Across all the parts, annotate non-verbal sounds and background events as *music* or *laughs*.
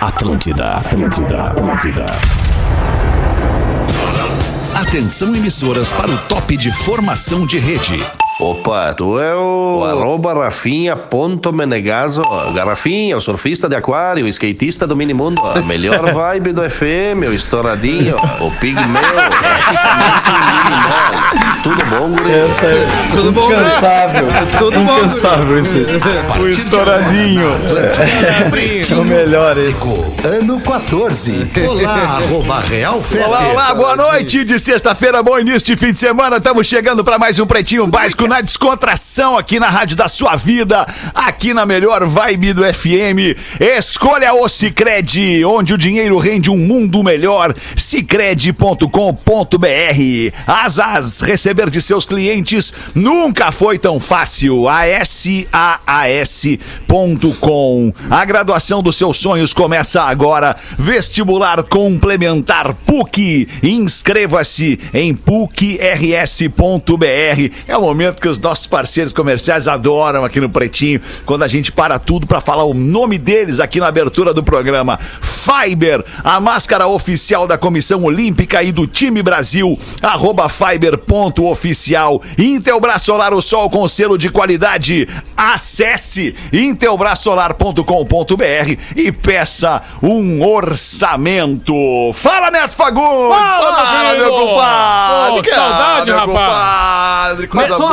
Atlântida, Atlântida, Atlântida. Atenção emissoras para o top de formação de rede. Opa, tu é o, o arroba Rafinha.menegaso. Garrafinha, o surfista de aquário, o skatista do minimundo. A melhor *laughs* vibe do FM, o estouradinho, o pigmeu. *laughs* Tudo bom, guri? Essa é Tudo bom, incansável. Tudo bom, incansável esse. O estouradinho. É o melhor esse. Ano 14. Olá, arroba Real Fete. Olá, olá, boa noite de sexta-feira, bom início de fim de semana. Estamos chegando para mais um Pretinho Básico na descontração aqui na Rádio da Sua Vida, aqui na melhor vibe do FM. Escolha o Cicred, onde o dinheiro rende um mundo melhor. Cicred.com.br. Asas, receber de seus clientes nunca foi tão fácil. ASAAS.com. A graduação dos seus sonhos começa agora. Vestibular complementar PUC. Inscreva-se em PUCRS.br. É o momento que os nossos parceiros comerciais adoram aqui no Pretinho, quando a gente para tudo para falar o nome deles aqui na abertura do programa. Fiber, a máscara oficial da Comissão Olímpica e do time Brasil. Arroba Fiber.oficial. Intelbras Solar, o sol com selo de qualidade. Acesse intelbrasolar.com.br e peça um orçamento. Fala, Neto Fagundes! Fala, meu meu compadre! Pô, que saudade, meu rapaz! Compadre, coisa Mas só-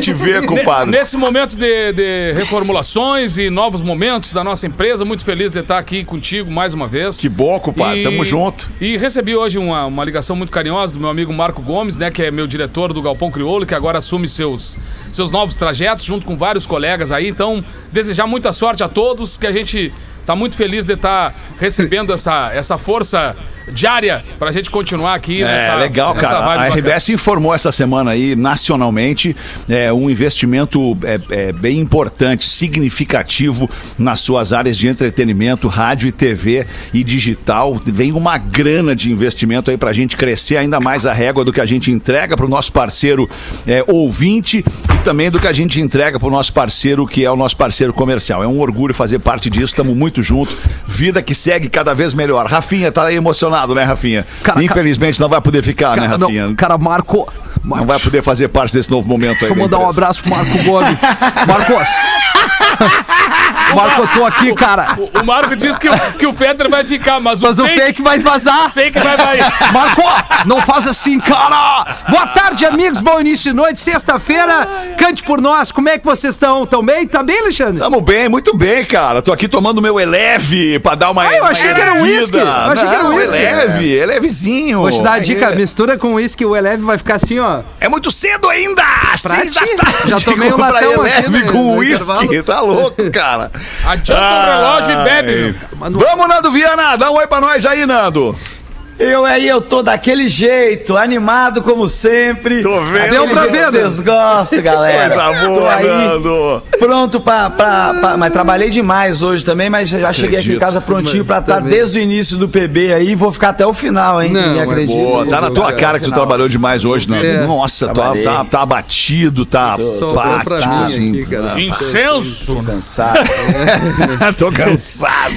te ver, compadre. Nesse momento de, de reformulações e novos momentos da nossa empresa, muito feliz de estar aqui contigo mais uma vez. Que bom, compadre. Tamo junto. E recebi hoje uma, uma ligação muito carinhosa do meu amigo Marco Gomes, né, que é meu diretor do Galpão Crioulo, que agora assume seus, seus novos trajetos junto com vários colegas aí. Então, desejar muita sorte a todos, que a gente tá muito feliz de estar recebendo essa, essa força diária pra gente continuar aqui É, legal, nessa cara. A bacana. RBS informou essa semana aí, nacionalmente, é, um investimento é, é, bem importante, significativo nas suas áreas de entretenimento, rádio e TV e digital. Vem uma grana de investimento aí pra gente crescer ainda mais a régua do que a gente entrega pro nosso parceiro é, ouvinte e também do que a gente entrega pro nosso parceiro, que é o nosso parceiro comercial. É um orgulho fazer parte disso, estamos muito juntos. Vida que segue cada vez melhor. Rafinha tá aí emocionado, né, Rafinha? Cara, Infelizmente não vai poder ficar, né, Cara, Rafinha? não, cara, Marco. Não vai poder fazer parte desse novo momento aí. Deixa eu da mandar um abraço pro Marco Gomes. *laughs* Marcos. Marco, eu tô aqui, cara. O, o Marco disse que, o- que o Fetter vai ficar, mas, Mas o o fake vai vazar. fake vai vai. Marco, não faz assim, cara! Boa tarde, amigos. Bom início de noite. Sexta-feira, cante por nós. Como é que vocês estão? Tão bem? Tá bem, Alexandre? Tamo bem, muito bem, cara. Tô aqui tomando meu Eleve pra dar uma. Ah, eu achei uma que era um erguida. whisky. Eu achei que era um Não, whisky. Eleve, é levezinho. Vou te dar a dica, É, mistura com uísque, o Eleve vai ficar assim, ó. é muito cedo ainda! Pra Seis ti. da tarde. Já tomei um comprar latão aqui Eleve no- com uísque. intervalo. Tá louco, cara. Adianta o relógio e bebe, meu. Mas não- Vamos, Nando Viana. Dá um oi pra nós aí, Nando. Eu aí, eu tô daquele jeito, animado como sempre. Tô vendo. Deu pra ver, né? Vocês gostam, galera. Coisa Tô boa, aí, Nando. pronto pra, pra, pra- Mas trabalhei demais hoje também, mas já cheguei aqui em Acredito. casa prontinho pra estar Também. desde o início do PB aí. Vou ficar até o final, hein? Não, acredita. Boa, tá na tua cara que tu trabalhou demais hoje, Nando. É. Nossa, tá, tá, tá abatido, tá Sobrou pá, pra tá mim assim. aqui, cara. Incenso. Cansado. *laughs* Tô cansado.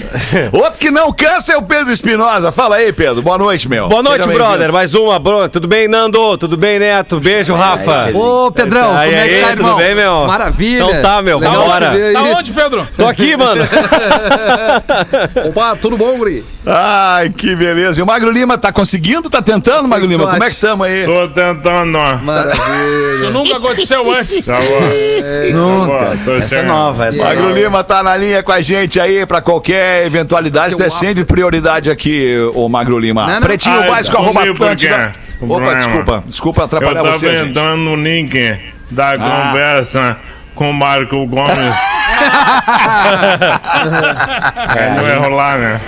Outro que não cansa é o Pedro Espinosa. Fala aí, Pedro. Boa noite, meu. Boa noite, Seja brother. Mais uma, bro. Tudo bem, Nando? Tudo bem, Neto? Beijo, Rafa. Ô, Pedrão, Aí, como é que aí, tá, tudo irmão? bem, meu? Maravilha. Então tá, meu, Legal te ver Tá onde, Pedro? Tô aqui, mano. *laughs* Opa, tudo bom, Guri? Ai, que beleza. E o Magro Lima tá conseguindo? Tá tentando, Magro Lima? Como é que tamo aí? Tô tentando, ó. Maravilha. Isso nunca aconteceu antes. *laughs* Tá bom. Nunca. Tô Essa é chegando. nova, essa é Magro nova. Lima tá na linha com a gente aí pra qualquer eventualidade. Tu é sempre prioridade aqui, ô Magro Lima. Não. Pretinho Ah, básico, arroba? Atlântida. Opa, desculpa. Desculpa Eu atrapalhar tava você, gente. entrando no link da Ah. conversa com o Marco Gomes. *laughs* é, não ia rolar, né?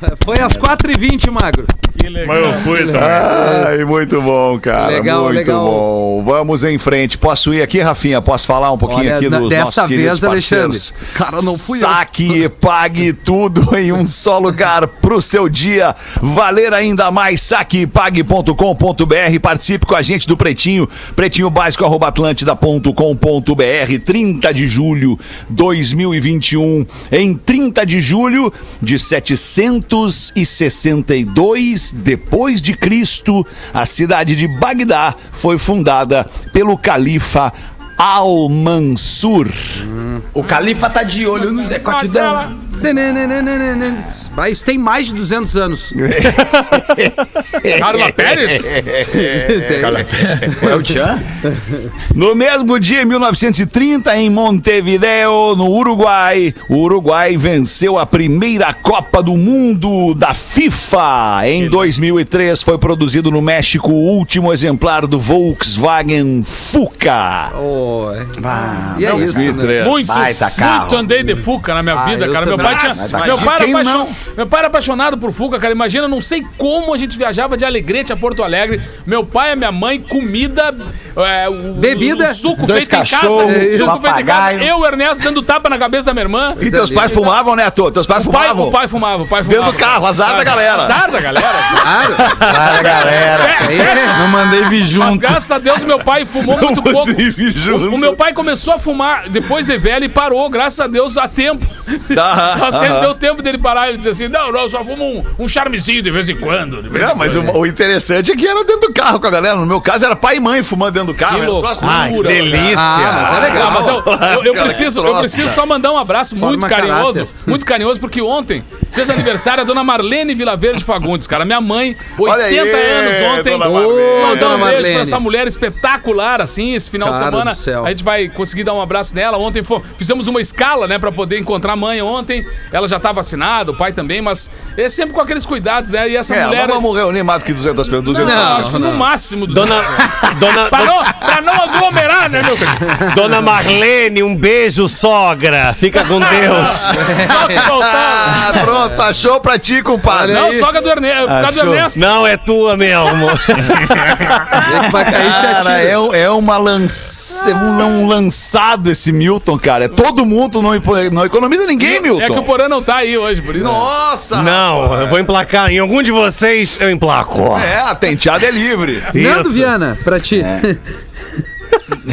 *laughs* Foi às 4h20, Magro. Que legal. Mas eu fui também. Ai, muito bom, cara. Legal, muito legal. bom. Vamos em frente. Posso ir aqui, Rafinha? Posso falar um pouquinho Olha, aqui dos dessa nossos vez, Alexandre. parceiros? Cara, não fui eu. Saque e pague tudo *laughs* em um só lugar pro seu dia valer ainda mais. Saquepague.com.br. Participe com a gente do Pretinho. Pretinho básico arroba atlântida.com.br. 30 de julho 2021. Em 30 de julho de 762 depois de Cristo, a cidade de Bagdá foi fundada pelo califa Al-Mansur. O Califa tá de olho no decotidão. Mas isso tem mais de 200 anos. *laughs* *laughs* Carla Pérez? É o Tchan? No mesmo dia, em 1930, em Montevideo, no Uruguai, o Uruguai venceu a primeira Copa do Mundo da FIFA. Em 2003, foi produzido no México o último exemplar do Volkswagen Fuca. Oh, é. e é isso, né? 2003. Muito, Baita carro. muito andei de Fuca na minha Ah, vida, cara. Meu. Pai, tinha, Nossa, meu, pai era apaixon- não? meu pai era apaixonado por Fuca, cara. Imagina, não sei como a gente viajava de Alegrete a Porto Alegre. Meu pai e minha mãe, comida, é, o, Bebida. o suco Dois feito em casa. suco feito em casa. Eu, Ernesto, dando tapa na cabeça da minha irmã. E teus pais fumavam, né, Tô? Teus pais O pai, fumavam? o pai fumava, o pai fumava. Dentro do carro, azar da galera. Azar da galera. Claro. Para, galera. É, Não mandei vir Mas junto. graças a Deus meu pai fumou muito pouco. junto. O, o meu pai começou a fumar depois de velho e parou, graças a Deus, a tempo. Aham, Nossa, ele aham. deu tempo dele parar. Ele disse assim: Não, não, eu só fumo um, um charmezinho de vez em quando. de vez Não, em mas o, quando." o interessante é que era dentro do carro com a galera. No meu caso, era pai e mãe fumando dentro do carro. Que troço Ah, loucura, que delícia. Ah, mas é legal. Ah, mas eu, eu- *laughs* eu preciso, eu preciso só mandar um abraço muito Forma carinhoso, caráter. muito carinhoso, porque ontem fez aniversário a dona Marlene Vilaverde Fagundes, cara. Minha mãe, 80 Olha aí, anos ontem. dona Ô, Mandando um beijo Marlene. pra essa mulher espetacular, assim, esse final de Cara semana. do céu. A gente vai conseguir dar um abraço nela. Ontem fizemos uma escala, né, pra poder encontrar a mãe ontem. Ela já tá vacinada, o pai também, mas é sempre com aqueles cuidados, né? E essa É, mulher. mas vamos reunir mais do que 200 pessoas. 200 Não, Não, acho que não. no máximo. dos- Dona, dona, Pra não, pra não aglomerar, né, meu querido? dona Marlene, um beijo, sogra. Fica com Deus. *laughs* Só que faltava. Ah, pronto, achou pra ti, compadre. Não, sogra do Ernesto. Do? Ernesto. Não, é tua mesmo. Vai cair Cara, é, um- é uma lança, um, um lançado esse Milton, cara. É todo mundo não, não economiza ninguém, Milton. É que o Porã não tá aí hoje, por isso. Nossa! Não, eu vou emplacar. Em algum de vocês eu emplaco. É, a tenteada é livre. Nando Isso. Viana, pra ti. *laughs*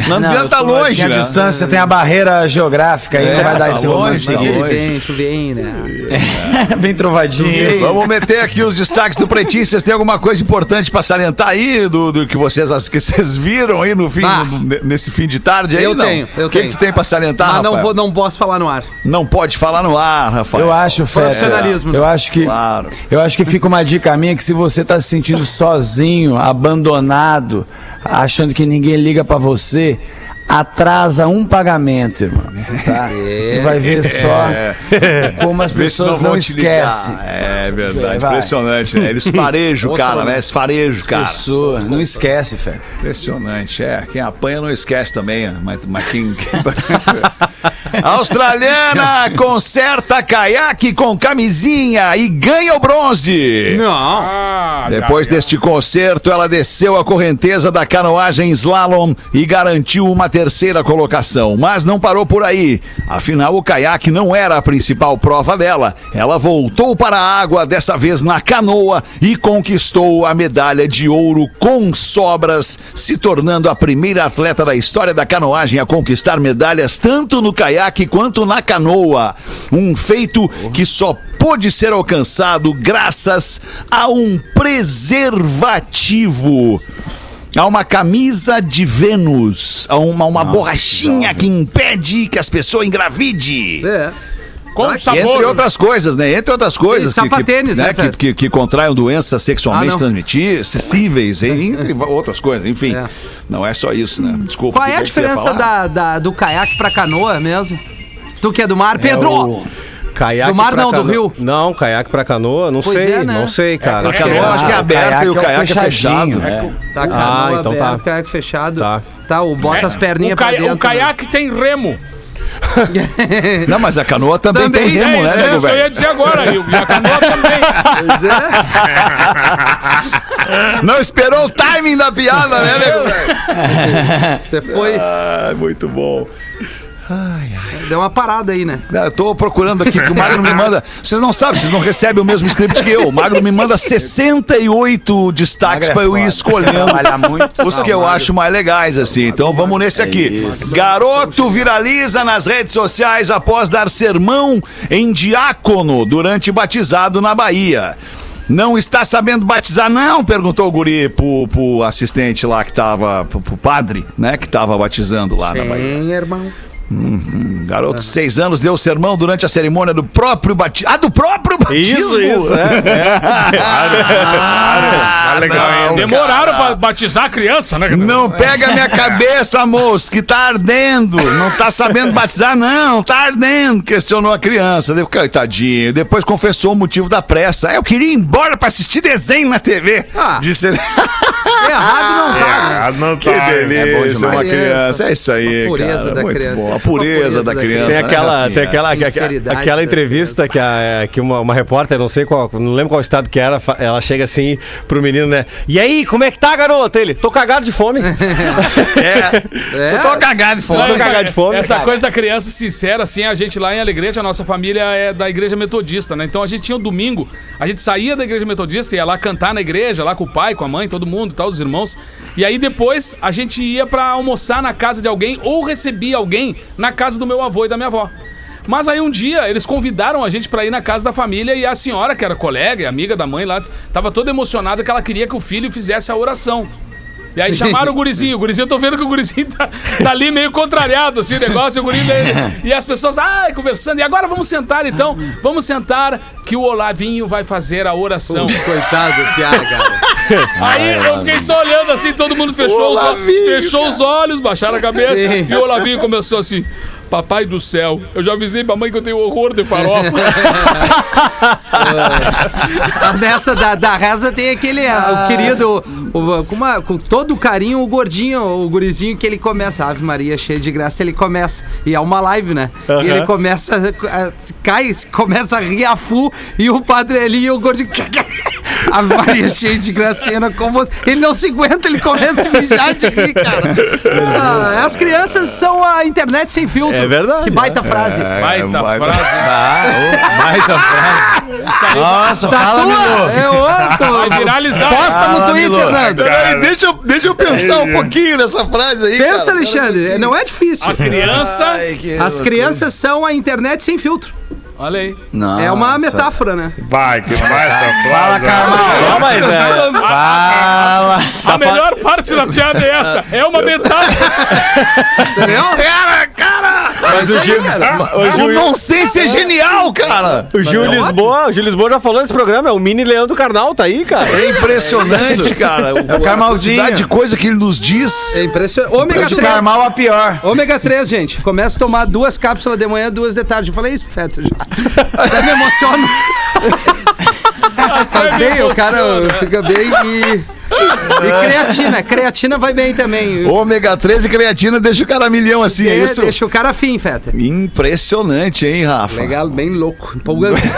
Não, eu tá tô- longe, tem a né? distância, tem a barreira geográfica aí, É, não vai dar tá esse longe, romance. tá ele longe. vem, tu vem, né? *laughs* Bem trovadinho. Vamos meter aqui os destaques do Pretinho. Vocês têm alguma coisa importante pra salientar aí do, do que, vocês, que vocês viram aí no fim, Bah. no- nesse fim de tarde? Aí, Eu não? tenho, eu O que tenho. que tu tem pra salientar, Mas não, vou, não posso falar no ar. Não pode falar no ar, Rafael. Eu acho, Fé. Profissionalismo, Eu né? acho que. Claro. Eu acho que fica uma dica minha que se você tá se sentindo sozinho, abandonado, achando que ninguém liga pra você, atrasa um pagamento, irmão. Tá? Tu vai ver só como as pessoas não, ligar. esquecem. É verdade, Vai. impressionante, né? Eles farejam, Outro cara, né? né? Eles farejam, cara. Pessoa, não esquece, Fé. Impressionante, é. Quem apanha não esquece também, mas, mas quem. *laughs* Australiana conserta caiaque com camisinha e ganha o bronze. Não. Ah, Depois cara. deste concerto, ela desceu a correnteza da canoagem slalom e garantiu uma terceira colocação. Mas não parou por aí. Afinal, o caiaque não era a principal prova dela. Ela voltou para a água, dessa vez na canoa, e conquistou a medalha de ouro com sobras, se tornando a primeira atleta da história da canoagem a conquistar medalhas tanto no caiaque quanto na canoa. Um feito que só pôde ser alcançado graças a um preservativo. A uma camisa de Vênus, a uma, uma borrachinha que impede que as pessoas engravide. É. Com Ah, sabor. Entre outras coisas, né? Entre outras coisas. E sapatênis, né, que, Fred? que, que contraem doenças sexualmente Ah, transmissíveis, *laughs* entre outras coisas. Enfim, É. não é só isso, né? Desculpa. Qual é que a que diferença da, da- do caiaque pra canoa mesmo? Tu que é do mar, Pedro! o- Caiaque Do mar não, do cano- rio? Não, caiaque pra canoa, não Pois sei, é, né? não sei, cara. A canoa acho que é aberta e o caiaque é o caiaque é fechadinho, fechado. é. Tá, canoa Ah, então tá. aberta, caiaque fechado. Tá. Tá, o bota as perninhas o, pra dentro. o caiaque tem remo. *laughs* Não, mas a canoa também, Também, tem É remo, isso né, mesmo que eu ia velho? dizer agora. E e a canoa também. Pois é. *laughs* Não esperou o timing da piada, né, nego velho? Você foi. Ah, muito bom. Deu uma parada aí, né? Eu tô procurando aqui que o Magro me manda. Vocês não sabem, vocês não recebem o mesmo script que eu. O Magro me manda 68 destaques é pra eu ir escolhendo os que eu acho mais legais, assim. Então vamos nesse aqui. Garoto viraliza nas redes sociais após dar sermão em diácono durante batizado na Bahia. Não está sabendo batizar, não? Perguntou o guri pro, pro assistente lá que tava, pro, pro padre, né, que tava batizando lá na Bahia. Sim, irmão. Garoto de seis anos deu sermão durante a cerimônia do próprio batismo. Ah, do próprio batismo? Isso, isso, é. *laughs* Ah, legal, hein? não, Demoraram cara. pra batizar a criança, né? Não pega minha *laughs* cabeça, moço, que tá ardendo. Não tá sabendo batizar, não. Tá ardendo. Questionou a criança. Deu, Coitadinho. Depois confessou o motivo da pressa. Eu queria ir embora pra assistir desenho na TV. Ah. Disse ele. *laughs* Errado não tá, né? Ah, não Que tá. delícia, uma criança. É isso aí, A pureza cara. da Muito criança. bom. A pureza pureza da da criança. Tem né, aquela, Rafinha? tem aquela, aquela entrevista que, a, que uma, uma repórter, não sei qual, não lembro qual estado que era, ela chega assim pro menino, né? E aí, como é que tá, garoto? Ele, tô cagado de fome. *laughs* É. Eu tô cagado de fome. Tô cagado de fome. Essa cara. coisa da criança sincera, assim, a gente lá em Alegrete, a nossa família é da igreja metodista, né? Então a gente tinha o domingo, a gente saía da igreja metodista, ia lá cantar na igreja, lá com o pai, com a mãe, todo mundo, tal, os irmãos. E aí depois a gente ia pra almoçar na casa de alguém ou recebia alguém na casa do meu avô e da minha avó. Mas aí um dia eles convidaram a gente pra ir na casa da família e a senhora, que era colega e amiga da mãe lá, tava toda emocionada que ela queria que o filho fizesse a oração. E aí chamaram o *laughs* gurizinho. O gurizinho, eu tô vendo que o gurizinho tá, tá ali meio contrariado, assim, o negócio. O guri, *laughs* e as pessoas, ai, conversando. E agora vamos sentar, então. Vamos sentar que o Olavinho vai fazer a oração. Coitado, piada, cara. *laughs* Aí eu fiquei só olhando assim, todo mundo fechou, os, olhos, fechou os olhos, baixaram a cabeça. Sim. E o Olavinho começou assim. Papai do céu, eu já avisei pra mãe que eu tenho horror de farofa. *laughs* Nessa da, da reza tem aquele, ah, o querido, o- com, uma- com todo o carinho, o gordinho, o gurizinho que ele começa, Ave Maria, cheia de graça, ele começa, e é uma live, né? E ele começa, a- cai, começa a rir a fu, e o padre ali, e o gordinho... *laughs* Ave Maria, cheia de gracinha, como você- ele não se aguenta, ele começa a mijar de rir, cara. *laughs* Ah, as crianças são a internet sem filtro. É verdade, Que baita frase. Baita vai- frase. Baita frase. Nossa, Tá fala, tua? Milu. É outro. Vai viralizar. Posta no Twitter. Nando. Peraí, deixa, eu- deixa eu pensar um pouquinho nessa frase aí. Pensa, cara. Alexandre, não é difícil. A criança. Ai, As crianças são a internet sem filtro. Olha aí. Nossa. É uma metáfora, né? Vai, que baita frase. Fala, Carmal. Mas é. Fala. A melhor parte da piada é essa. É uma metáfora. Entendeu? Cara! Mas o Gil, o O Gil, nonsense é genial, cara! o Gil Lisboa, o Gil Lisboa já falou nesse programa, é o mini leão do carnal, tá aí, cara. É impressionante, cara. O, o Carmalzinho. A quantidade de coisa que ele nos diz. É impressionante. Ômega Mas o 3. Carmal é pior. Ômega 3, gente. Começa a tomar duas cápsulas de manhã, duas de tarde. Eu falei isso pro Fetter já. Até me emociono. *laughs* Faz bem, o cara fica bem e. E creatina. Creatina vai bem também. Ômega 3 e creatina deixa o cara milhão assim, é, É, isso? Deixa o cara afim, Fetter. Impressionante, hein, Rafa? Legal, bem louco, empolgante. *laughs*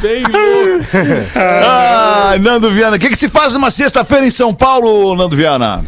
Bem louco. Ah, Nando Viana, o que, que se faz numa sexta-feira em São Paulo, Nando Viana?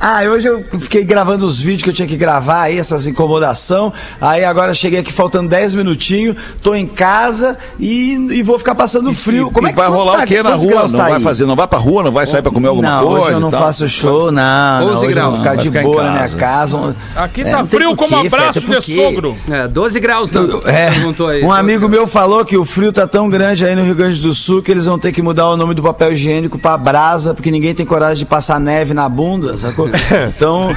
Ah, hoje eu fiquei gravando os vídeos que eu tinha que gravar aí, essas incomodação. Aí agora cheguei aqui faltando 10 minutinhos, tô em casa e, e vou ficar passando frio. E, e vai quanto rolar tá- o quê na rua? Não tá vai aí? fazer, não vai pra rua, não vai sair pra comer alguma não, coisa? hoje eu não faço show, não. 12 não, hoje eu graus. vou ficar Vai de ficar boa na minha casa. Aqui É, tá frio como quê, abraço por de sogro. É, 12 graus, não. É, Perguntou aí. um amigo meu falou que o frio tá tão grande aí no Rio Grande do Sul que eles vão ter que mudar o nome do papel higiênico pra brasa, porque ninguém tem coragem de passar neve na bunda, sacou? *laughs* Então,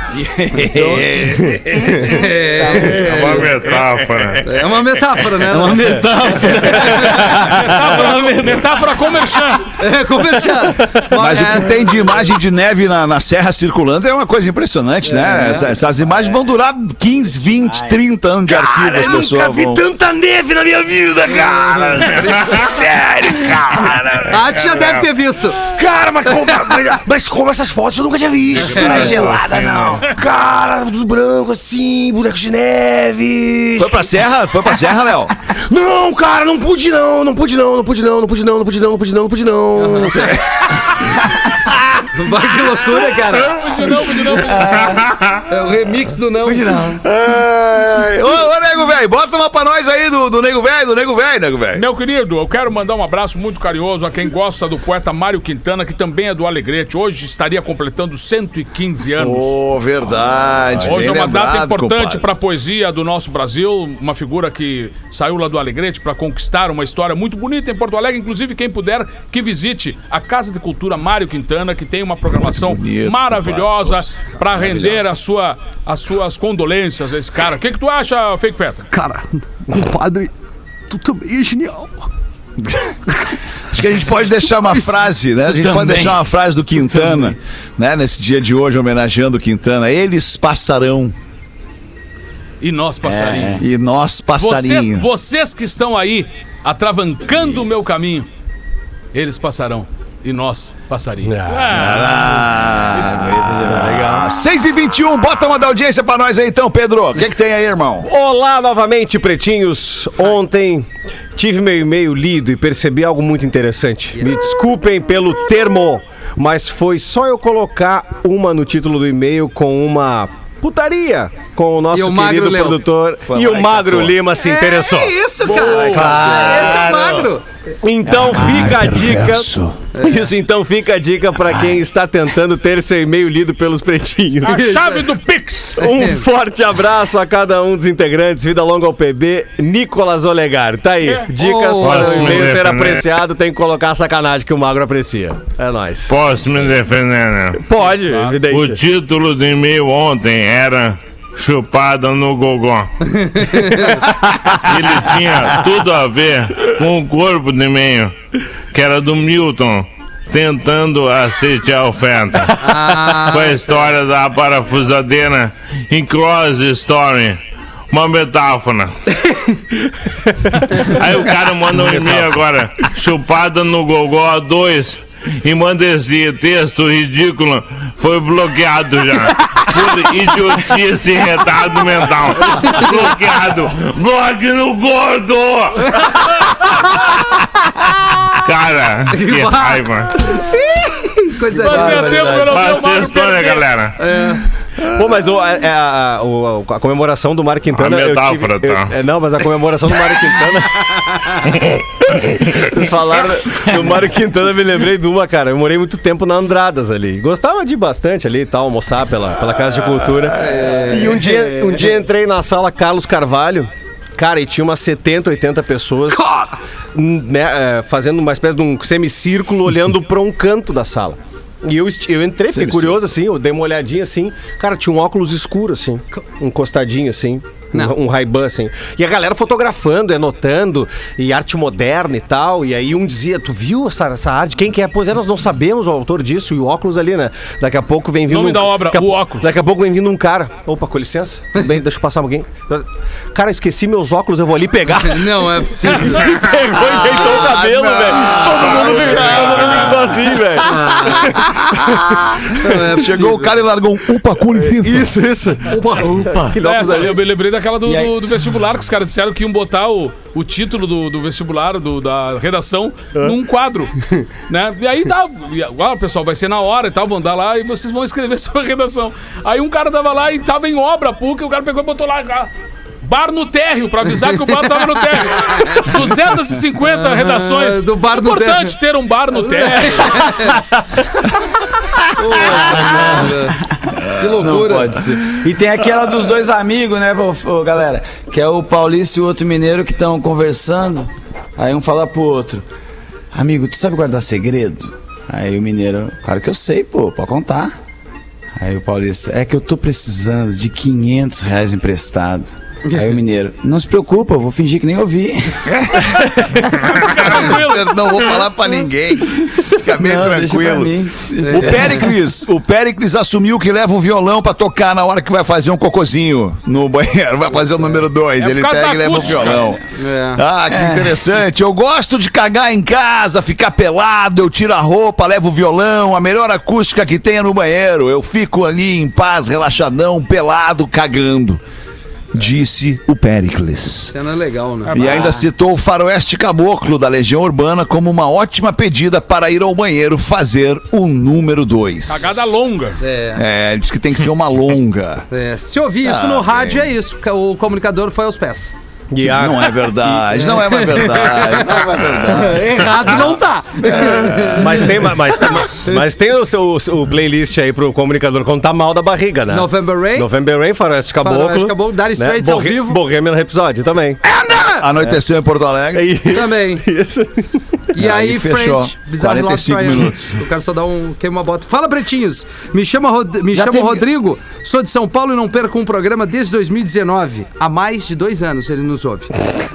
É uma metáfora. É uma metáfora, né? É uma Metáfora, metáfora com merchan. É, conversando. Mas é, o que tem de imagem de neve na, na serra circulando é uma coisa impressionante, né? Essa- essas imagens vão durar 15, 20, 30 anos de arquivo. As pessoas vão... tanta neve na minha vida, cara. Sério, cara. A Arte já deve ter visto. Cara, mas como, mas, mas como essas fotos eu nunca tinha visto. Não é gelada, não. Cara, tudo branco assim, bonecos de neve. Foi pra serra? Foi pra serra, Léo? *laughs* Não, cara, não pude não, não pude não, não pude não, não pude não, não pude não, não pude não, não pude não. *laughs* Vai, que loucura, cara. Não, não, não, não. É o remix do não. Ai, Ô, ô, nego velho, bota uma pra nós aí do, do nego velho, do nego velho, nego velho. Meu querido, eu quero mandar um abraço muito carinhoso a quem gosta do poeta Mário Quintana, que também é do Alegrete. Hoje estaria completando 115 anos. Ô, verdade. Hoje é bem uma data lembrado, importante compadre. para a poesia do nosso Brasil, uma figura que saiu lá do Alegrete para conquistar uma história muito bonita em Porto Alegre. Inclusive, quem puder, que visite a Casa de Cultura Mário Quintana, que tem uma programação Bonito, maravilhosa para render a sua, as suas condolências a esse cara. O que, que tu acha, Fake Feta? Cara, compadre, tu também é genial. Acho que a gente pode deixar uma frase, né? A gente pode deixar uma frase do Quintana, né? Nesse dia de hoje, homenageando o Quintana. Eles passarão E nós, passarinhos. e nós Vocês, passarinho. vocês que estão aí atravancando o meu caminho, eles passarão. E nós, passarinhos. Ah, 6 e 21 bota uma da audiência pra nós aí então, Pedro. O que, que tem aí, irmão? Olá novamente, pretinhos. Ontem tive meu e-mail lido e percebi algo muito interessante. Me desculpem pelo termo, mas foi só eu colocar uma no título do e-mail com uma putaria com o nosso E o querido produtor e o Magro Lima se interessou. É isso, cara. Esse é o magro. Então fica a dica. *laughs* Isso, então fica a dica pra quem está tentando ter seu e-mail lido pelos pretinhos. A *laughs* chave do Pix. Um forte abraço a cada um dos integrantes. Vida longa ao PB, Nicolas Olegar. Tá aí. Dicas Oh. para o e-mail ser defender? apreciado. Tem que colocar a sacanagem que o magro aprecia. É nóis. Posso me defender, né? Pode, O evidente. título do e-mail ontem era Chupada no Gogó. Ele tinha tudo a ver com o corpo do e-mail, que era do Milton, tentando assistir a oferta. Com a história da parafusadeira em Cross Story. Uma metáfora. *laughs* Aí o cara manda um e-mail agora, chupada no Gogó 2, e manda esse texto ridículo, foi bloqueado já. Por idiotice e retardo mental. Bloqueado. Bloque no gordo! Cara, que raiva. *laughs* Coisa Fazia tempo que eu não vi o Mário história, perder. galera. Pô, mas o- é- é a, o- a comemoração do Mário Quintana. A eu metáfora, tive- eu- tá. é, não, mas a comemoração do Mário Quintana. *laughs* Vocês falaram do Mário Quintana, eu me lembrei de uma, cara. Eu morei muito tempo na Andradas ali. Gostava de bastante ali e tal, almoçar pela, pela Casa de Cultura. E um dia, um dia entrei na sala Carlos Carvalho. Cara, e tinha umas 70, 80 pessoas né, fazendo uma espécie de um semicírculo olhando para um canto da sala. E eu, eu entrei, fiquei curioso assim, eu dei uma olhadinha assim. Cara, tinha um óculos escuro assim, encostadinho assim. Não. Um, um Ray-Ban, assim. E a galera fotografando, anotando, e arte moderna e tal. E aí um dizia, tu viu essa, essa arte? Quem que é? Pois é, nós não sabemos o autor disso. E o óculos ali, né? Daqui a pouco vem vindo... Nome da obra, daqui a, o óculos. Daqui a pouco vem vindo um cara. Opa, com licença. Tudo bem, deixa eu passar alguém. Cara, esqueci meus óculos, eu vou ali pegar. *laughs* Não é possível. *laughs* Pegou e deitou o cabelo, velho. Todo mundo ficou, assim, velho. *laughs* Não é. Chegou o cara e largou um upa com licença. Isso, isso. Opa, opa. Que É, eu me lembrei daquela do, aí? do- do vestibular, que os caras disseram que iam botar o, o título do, do vestibular, do- da redação, num quadro. *laughs* né? E aí tá. e Agora, pessoal, vai ser na hora e tal, vão dar lá e vocês vão escrever *laughs* sobre a redação. Aí um cara tava lá e tava em obra, PUC, e o cara pegou e botou lá. ah, Bar no térreo, pra avisar que o bar tava no térreo. *laughs* 250 redações. do bar no Importante ter um bar no térreo. Que Não loucura. pode ser. E tem aquela dos dois amigos, né, galera? Que é o Paulista e o outro mineiro que estão conversando. Aí um fala pro outro: Amigo, tu sabe guardar segredo? Aí o mineiro: Claro que eu sei, pô, pode contar. Aí o Paulista: É que eu tô precisando de 500 reais emprestado. Aí o mineiro, não se preocupa, eu vou fingir que nem ouvi. Não vou falar pra ninguém. Fica bem Não, tranquilo. O Pericles, o Pericles assumiu que leva o violão pra tocar na hora que vai fazer um cocozinho no banheiro. Vai fazer o número dois. É Ele pega e leva o acústica. violão. É. Ah, que interessante. Eu gosto de cagar em casa, ficar pelado, eu tiro a roupa, levo o violão, a melhor acústica que tem é no banheiro. Eu fico ali em paz, relaxadão, pelado, cagando. Disse o Pericles. Cena legal, né? E ainda citou o faroeste caboclo da Legião Urbana como uma ótima pedida para ir ao banheiro fazer o número 2. Cagada longa. É. É, diz que tem que ser uma longa. É, se ouvir isso Ah, no bem. rádio, é isso. O comunicador foi aos pés. E a- Não é verdade, *laughs* não é mais verdade, não é mais verdade. *laughs* Errado não tá. Mas tem, mas, mas, mas tem o seu o playlist aí pro comunicador quando tá mal da barriga, né? November Rain. November Rain, Faroeste Caboclo. Faroeste Caboclo, Dire Straits ao vivo. Bohemian Rhapsody também. Anoiteceu em Porto Alegre. É isso. Também. *laughs* Isso. E Aí aí, fechou. French, Bizarre Love 45 Triangle. minutos. Eu quero só dar um queima bota. Fala, pretinhos. Me chama, Rod... Me Já chamo teve- Rodrigo, sou de São Paulo e não perco um programa desde 2019. Há mais de dois anos ele nos ouve.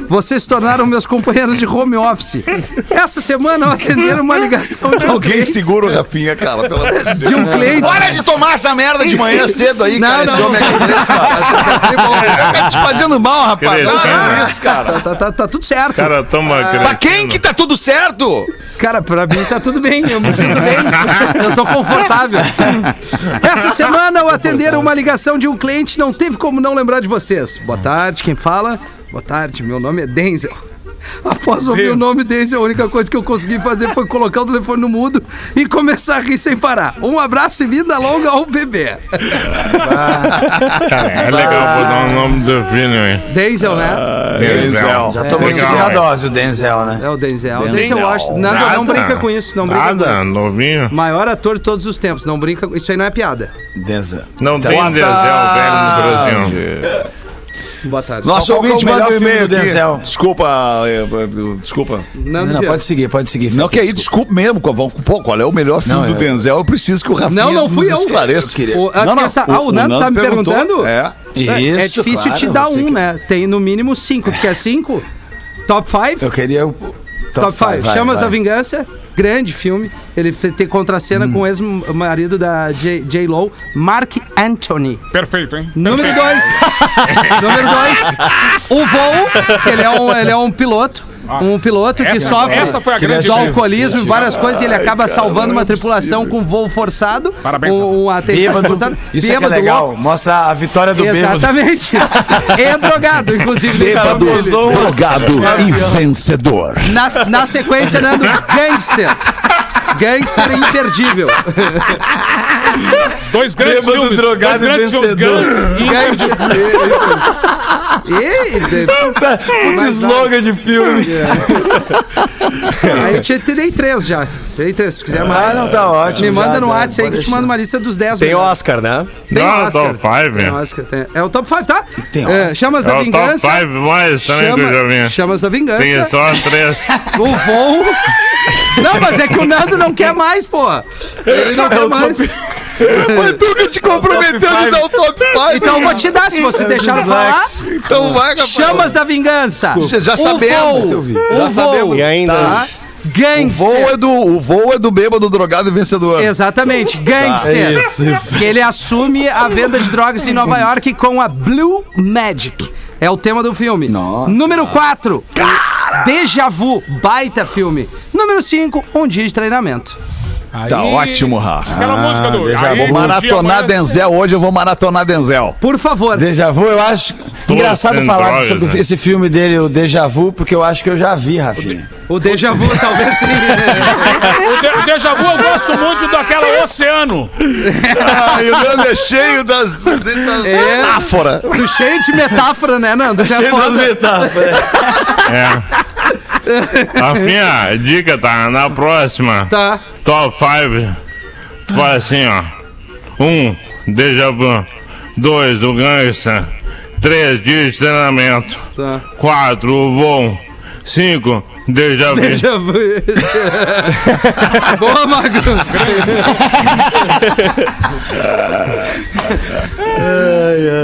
Vocês se tornaram meus companheiros de home office. Essa semana eu atenderam uma ligação de um Alguém cliente. segura o Rafinha, cara, pelo amor de Deus. De um cliente. Para de tomar essa merda de manhã cedo aí, Não, cara. não. Esse homem é que cara. *laughs* Tá te fazendo mal, rapaz. Não, não é isso, cara. Tá, tá, tá, tá tudo certo. Cara, toma Pra quem que tá tudo certo? Cara, pra mim tá tudo bem, eu me sinto bem, eu tô confortável. Essa semana eu atenderam uma ligação de um cliente, não teve como não lembrar de vocês. Boa tarde, quem fala? Boa tarde, meu nome é Denzel. *laughs* Após ouvir o nome Denzel, a única coisa que eu consegui fazer foi colocar o telefone no mudo e começar a rir sem parar. Um abraço e vida longa ao bebê. Cara, *laughs* é legal botar o nome do filho, hein? Denzel, né? Denzel. Já tomou Legal, segunda dose o Denzel, né? É o Denzel. O Denzel. Denzel. Nada, não brinca com isso, não brinca com Nada, isso. novinho. Maior ator de todos os tempos, não brinca com isso aí não é piada. Denzel. Não tem Boa Denzel velho no Brasil. Boa tarde. Nosso Qual é o ouvinte melhor manda um filme e-mail. Denzel? Desculpa, eh, eh, desculpa. Não, não, Vieira. pode seguir, pode seguir. Não, que aí, desculpa mesmo. Vamos, pô, qual é o melhor filme Não, do eu- Denzel? Eu preciso que o Rafinha Não, não fui eu. esclareça. Eu queria- O- ah, Não, não, essa- ah, o Nando tá me perguntando? É. Isso, é difícil claro, te dar um, que- né? Tem no mínimo cinco. Tu quer cinco? Top 5? Eu queria o. Top 5. five, vai, Chamas vai. da Vingança. Grande filme. Ele tem contracena com o ex-marido da J- J-Lo, Mark Anthony. Perfeito, hein? Número 2. *laughs* Número 2. O voo, ele é um, ele é um piloto. Um piloto que Essa- sofre essa foi a grande do alcoolismo e várias coisas. E ele acaba salvando uma tripulação com voo forçado. Parabéns, um, um Bêbado. forçado. Isso é que é Bêbado, legal. louco. Mostra a vitória do bêbado. Exatamente. *laughs* é drogado, inclusive. Bêbado, drogado e vencedor. Na, na sequência, Nando, Gangster. Gangster imperdível. Dois grandes Bêbado, filmes. drogado dois grandes e filmes. vencedor. E Gangster. E, Muito slogan de filme. aí eu te tirei três já. Tirei três, se quiser mais. Ah, não, tá ótimo. Me manda já, no já, WhatsApp aí que eu te mando uma lista dos 10 Tem melhores. Oscar, né? Tem Não, Oscar. top five, Tem é. Oscar, tem. É o top 5, tá? Tem É, Oscar. Chamas É da o top Vingança. 5 mais também que eu já vi. Chamas da Vingança. Tem só três. O voo. Não, mas é que o Nando não quer mais, pô. Ele não quer mais. *laughs* *laughs* Foi tu que te comprometeu de dar o top 5. Então eu vou te dar, se você deixar eu falar. Então vai, rapaz. Chamas da Vingança. Já- já o sabemos. Voo. Já O sabemos. voo. E ainda. Tá. O Gangster. voo é do, o voo é do bêbado, drogado e vencedor. Exatamente, Gangster. Isso, isso. Que ele assume a venda de drogas em Nova York com a Blue Magic. É o tema do filme. Nossa. Número 4. Deja Vu, baita filme. Número 5, Um Dia de Treinamento. Tá Aí- ótimo, Rafa. Aquela música do. aí, Vou maratonar Denzel hoje, eu vou maratonar Denzel. Por favor. Deja vu, eu acho engraçado falar drogas, sobre né? esse filme dele, o Deja Vu, porque eu acho que eu já vi, Rafinha. O Deja Vu, talvez sim. *laughs* O, de, o Deja Vu eu gosto muito daquela Oceano. Ai, o Nando é cheio das, das É. metáforas. Cheio de metáfora, né, Nando? É foda. É. Rafinha, *laughs* dica, tá? Na próxima. Tá. Top 5. Faz assim, ó. 1. Um, Deja vu. 2. O gangsta. 3. Dias de treinamento. Tá. 4. O voo. 5. Déjà vu. Deixa eu ver. *laughs* Boa, Magro.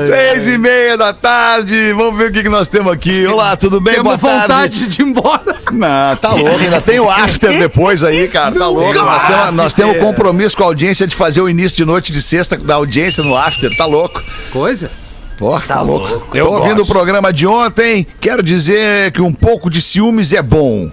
Seis e meia da tarde, vamos ver o que, que nós temos aqui. Olá, tudo bem? Temos Boa tarde. vontade de ir embora. Não, tá louco, ainda tem o after depois aí, cara, tá louco. Nós temos, nós temos compromisso com a audiência de fazer o início de noite de sexta da audiência no after, tá louco. Coisa? Porra, tá, louco. Tô ouvindo o programa de ontem, quero dizer que um pouco de ciúmes é bom.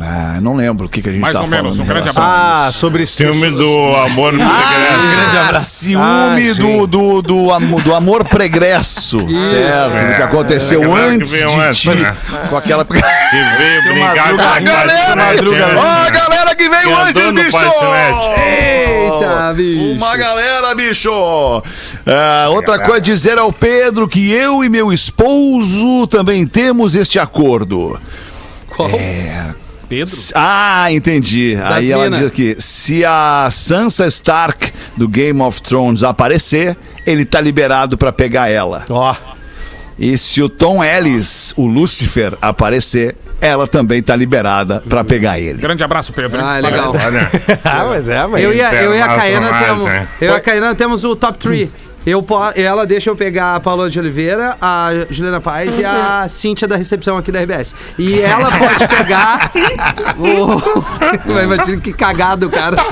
Ah, não lembro o que, que a gente Mais tá ou falando. menos, um grande abraço. Ah, sobre esse Filme do Amor Ah, ciúme Ah, do, do, do, do amor pregresso, certo? Do que aconteceu É, galera que antes veio de antes, ti, né? com aquela... Que veio brincar com A galera, ó, a galera que veio Que antes, bicho! Eita, bicho. Uma galera, bicho! Ah, outra coisa, dizer ao Pedro que eu e meu esposo também temos este acordo. Qual? Pedro? Ah, entendi. Aí ela mina. diz aqui: se a Sansa Stark do Game of Thrones aparecer, ele tá liberado pra pegar ela. Ó, E se o Tom Ellis, o Lucifer, aparecer, ela também tá liberada pra pegar ele. Grande abraço, Pedro. Ah, legal. *laughs* Ah, mas é, mas... Eu e a, eu e a Caena temos. Eu e a Caena temos o top 3. Eu, ela deixa eu pegar a Paula de Oliveira, a Juliana Paz e a *laughs* Cíntia da recepção aqui da RBS. E ela pode pegar *laughs* o. *laughs* Imagina que cagado, cara.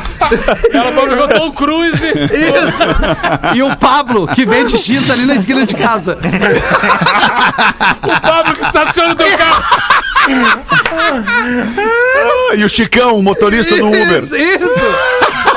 Ela pegou Tom Cruise. Isso! E o Pablo, que vende X ali na esquina de casa. O Pablo que estaciona o teu carro. Ah, e o Chicão, o motorista do Uber. Isso! isso.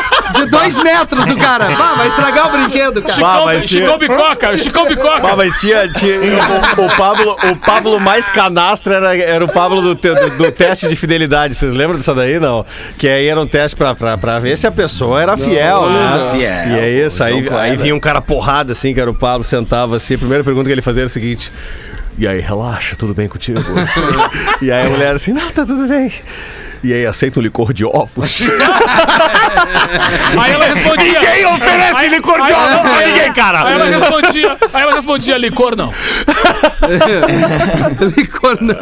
De dois metros o cara. Bah, vai estragar o brinquedo, cara. Chicão, mas tinha- Chicão Bicoca. Chicão Bicoca. Ah, mas tinha, tinha o, o Pablo, o Pablo mais canastra era, era o Pablo do, te- do, do teste de fidelidade. Vocês lembram disso daí, não? Que aí era um teste pra, pra, pra ver se a pessoa era fiel, né? fiel. E é isso, aí, aí vinha um cara porrada assim, que era o Pablo, sentava assim. A primeira pergunta que ele fazia era o seguinte. E aí, relaxa, tudo bem contigo? *laughs* e aí a mulher assim, não, tá tudo bem. E aí, aceita um licor de ovos? *laughs* Aí ela respondia. Ninguém oferece Aí- licor de ovos pra aí- ninguém, cara. Aí ela respondia, aí ela respondia, licor não. *laughs* Licor não.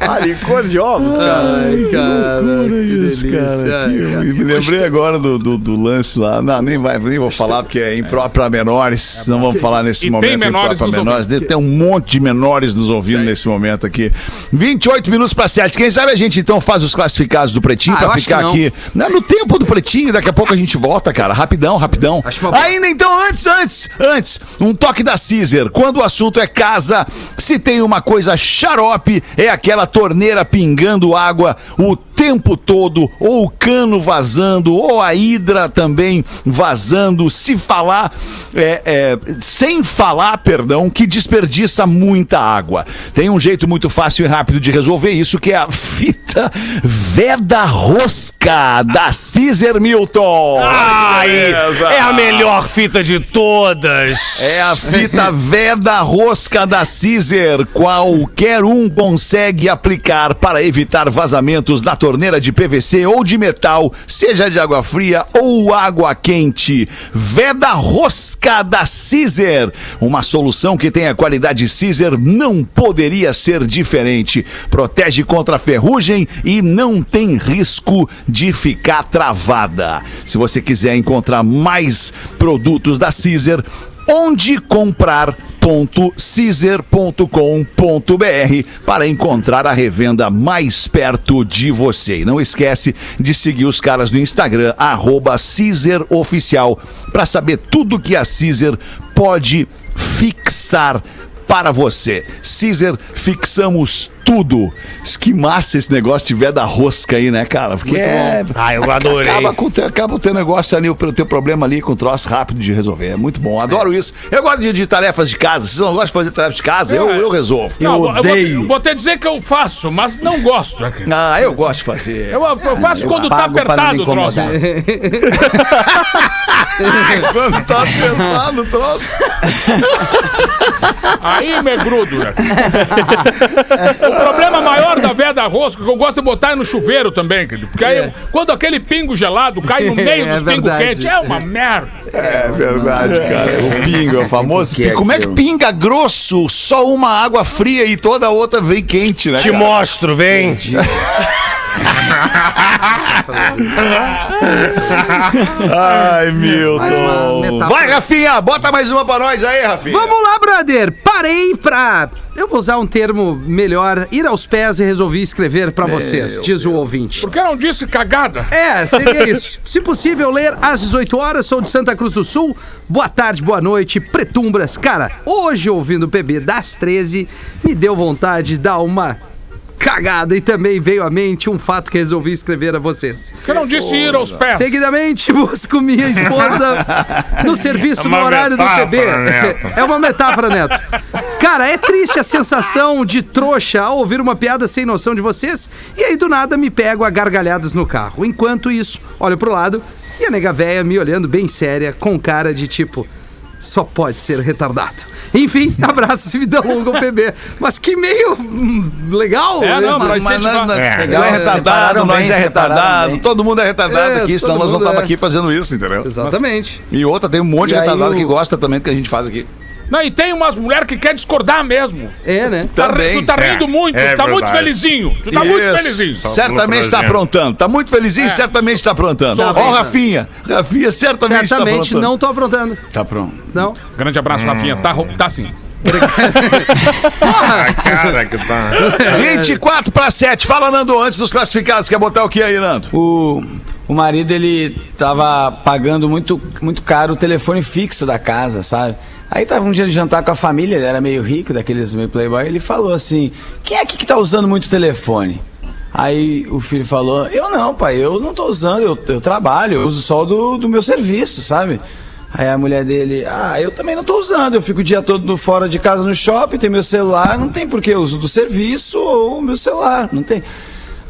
Ah, licor de ovos, cara. Ai, cara. Que delícia. Cara, Ai, me lembrei agora do, do, do lance lá. Não, nem, vai, nem vou falar porque é impróprio menores. Não vamos falar nesse E tem momento menores impróprio pra nos menores. Tem um monte de menores nos ouvindo nesse momento aqui. 28 minutos para 7. Quem sabe a gente então faz os classificados do Pretinho Ah, acho ficar não. aqui né, no tempo do Pretinho. Daqui a pouco a gente volta, cara. Rapidão, rapidão. Ainda então, antes, antes, antes, um toque da Caesar. Quando o assunto é casa, se tem uma coisa xarope, é aquela torneira pingando água o tempo todo, ou o cano vazando, ou a hidra também vazando. Se falar, é, é, sem falar, perdão, que desperdiça muita água. Tem um jeito muito fácil e rápido de resolver isso, que é a *laughs* fita Veda Rosca da Caesar Milton. Ai, é a melhor fita de todas. É a fita Veda Rosca da Caesar. Qualquer um consegue aplicar para evitar vazamentos na torneira de PVC ou de metal, seja de água fria ou água quente. Veda Rosca da Caesar. Uma solução que tem a qualidade Caesar não poderia ser diferente. Protege contra ferrugem e não tem risco de ficar travada. Se você quiser encontrar mais produtos da Caesar, onde comprar.caesar.com.br para encontrar a revenda mais perto de você. E não esquece de seguir os caras no Instagram, arroba para saber tudo que a Caesar pode fixar para você. Caesar, fixamos tudo. Que massa esse negócio tiver da rosca aí, né, cara? Porque é... Ah, eu adorei. Acaba com, o teu- acaba o teu negócio ali, o teu problema ali com troço rápido de resolver. É muito bom. Adoro isso. Eu gosto de, de tarefas de casa. Vocês não gostam de fazer tarefas de casa? Eu, eu resolvo. Não, eu vou- vou, odeio. vou até dizer que eu faço, mas não gosto. Ah, eu gosto de fazer. Eu, eu faço *laughs* quando tá apertado o troço. Quando tá apertado o troço. Aí me grudo, né? o problema maior da véia da rosca que eu gosto de botar é no chuveiro também, querido. Porque aí, quando aquele pingo gelado cai no *laughs* meio É dos pingos quentes, é uma merda. É verdade, cara. O pingo é o famoso. que é Como é que pinga grosso? Só uma água fria e toda a outra vem quente, né? Te cara? mostro, vem. Ai, Milton. Vai, Rafinha, bota mais uma pra nós aí, Rafinha. Vamos lá, brother! Parei pra. Eu vou usar um termo melhor, ir aos pés e resolvi escrever pra vocês, diz o ouvinte. Por que não disse cagada? É, seria isso. Se possível, ler às 18 horas, sou de Santa Cruz do Sul. Boa tarde, boa noite, pretumbras. Cara, hoje ouvindo o PB das 13, me deu vontade de dar uma cagada e também veio à mente um fato que resolvi escrever a vocês. Que não disse ir aos pés? Seguidamente, busco minha esposa *laughs* no serviço É no horário do PB. Neto. É uma metáfora, Neto. Cara, é triste a sensação de trouxa ao ouvir uma piada sem noção de vocês e aí do nada me pego a gargalhadas no carro. Enquanto isso, olho pro lado e a nega véia me olhando bem séria, com cara de tipo. Só pode ser retardado. Enfim, *laughs* abraço e vida longa ao PB. Mas que meio hum, legal. É, não, né? pra incentivar. não, É. não é retardado, nós bem, é separaram retardado, bem. todo mundo é retardado É, aqui, senão nós não tava é. aqui fazendo isso, entendeu? Exatamente. E outra, tem um monte de E aí retardado o- que gosta também do que a gente faz aqui. Não, e tem umas mulheres que querem discordar mesmo. É, né? Tá, Também. tu tá rindo É, muito, é tá muito verdade. felizinho. Tu tá muito Isso. felizinho. Certamente está projeto. aprontando. Tá muito felizinho, É, certamente está aprontando. Ó, bem, Rafinha. Rafinha certamente está Certamente aprontando. não tô aprontando. Tá pronto. Não. Grande abraço, Rafinha. Tá, tá sim. A cara que tá. 24 para 7. Fala, Nando, antes dos classificados. Quer botar o que aí, Nando? O, o marido, ele tava pagando muito, muito caro o telefone fixo da casa, sabe? Aí tava um dia de jantar com a família, ele era meio rico, daqueles meio playboy, ele falou assim, quem é aqui que tá usando muito telefone? Aí o filho falou, eu não, pai, eu não tô usando, eu, eu trabalho, eu uso só do, do meu serviço, sabe? Aí a mulher dele, ah, eu também não tô usando, eu fico o dia todo fora de casa no shopping, tem meu celular, não tem porque eu uso do serviço ou meu celular, não tem.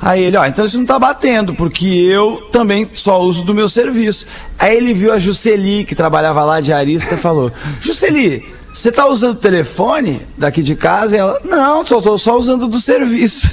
Aí ele, ó, então isso não tá batendo, porque eu também só uso do meu serviço. Aí ele viu a Juceli, que trabalhava lá de arista, e falou: Juceli, você tá usando o telefone daqui de casa? E ela, não, só tô só usando do serviço.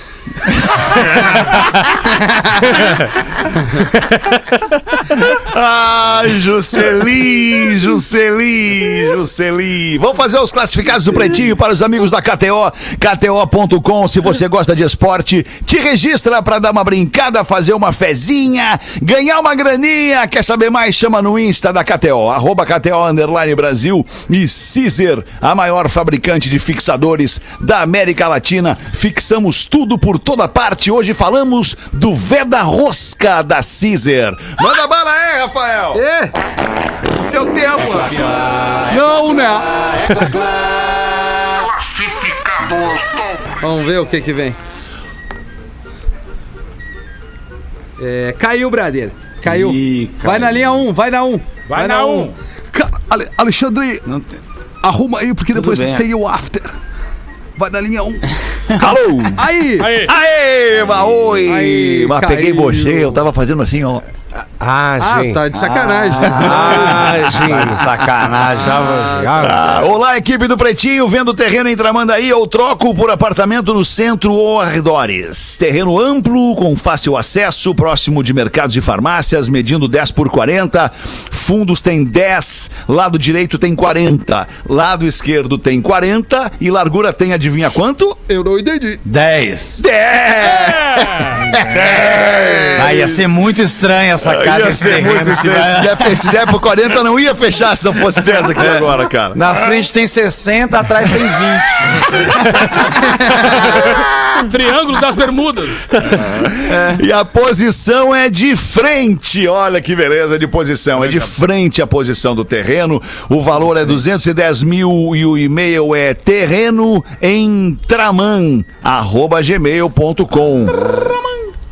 Ai, Juscelin, Juscelin, Juscelin. Vamos fazer os classificados do Pretinho para os amigos da KTO. KTO.com. Se você gosta de esporte, te registra para dar uma brincada, fazer uma fezinha, ganhar uma graninha. Quer saber mais? Chama no Insta da KTO, arroba KTO Underline Brasil e Caesar, a maior fabricante de fixadores da América Latina. Fixamos tudo por toda parte. Hoje falamos do Veda Rosca da Caesar. Manda bala aí, Rafael. É. Teu tempo, Rafinha. Não, né? Vamos ver o que que vem. É, caiu, Brader. Caiu. Ih, vai na linha 1, vai na 1. Vai na um. Cara, Ale- Alexandre, Não tem- arruma aí, porque Tudo depois bem. tem o after. Vai na linha 1. *laughs* Alô? Aí! Aí. Aê, mas oi! Aí, mas peguei você, eu tava fazendo assim, ó. Ah, Ah, gente. tá de sacanagem. Ah, Tá de gente. sacanagem. Ah, olá, equipe do Pretinho, vendo terreno em Tramandaí ou troco por apartamento no centro ou arredores. Terreno amplo, com fácil acesso, próximo de mercados e farmácias, medindo 10 por 40. Fundos tem 10, lado direito tem 40, lado esquerdo tem 40 e largura tem, adivinha quanto? Eu não entendi. 10. 10! *laughs* Ah, ia ser muito estranha essa casa. Ia ser muito estranho. Se der, se der por 40, não ia fechar se não fosse 10 aqui agora, cara. Na frente tem 60, atrás tem 20. Triângulo das Bermudas. E a posição é de frente. Olha que beleza de posição. É de frente a posição do terreno. O valor é 210 mil e o e-mail é terreno em traman, arroba gmail.com.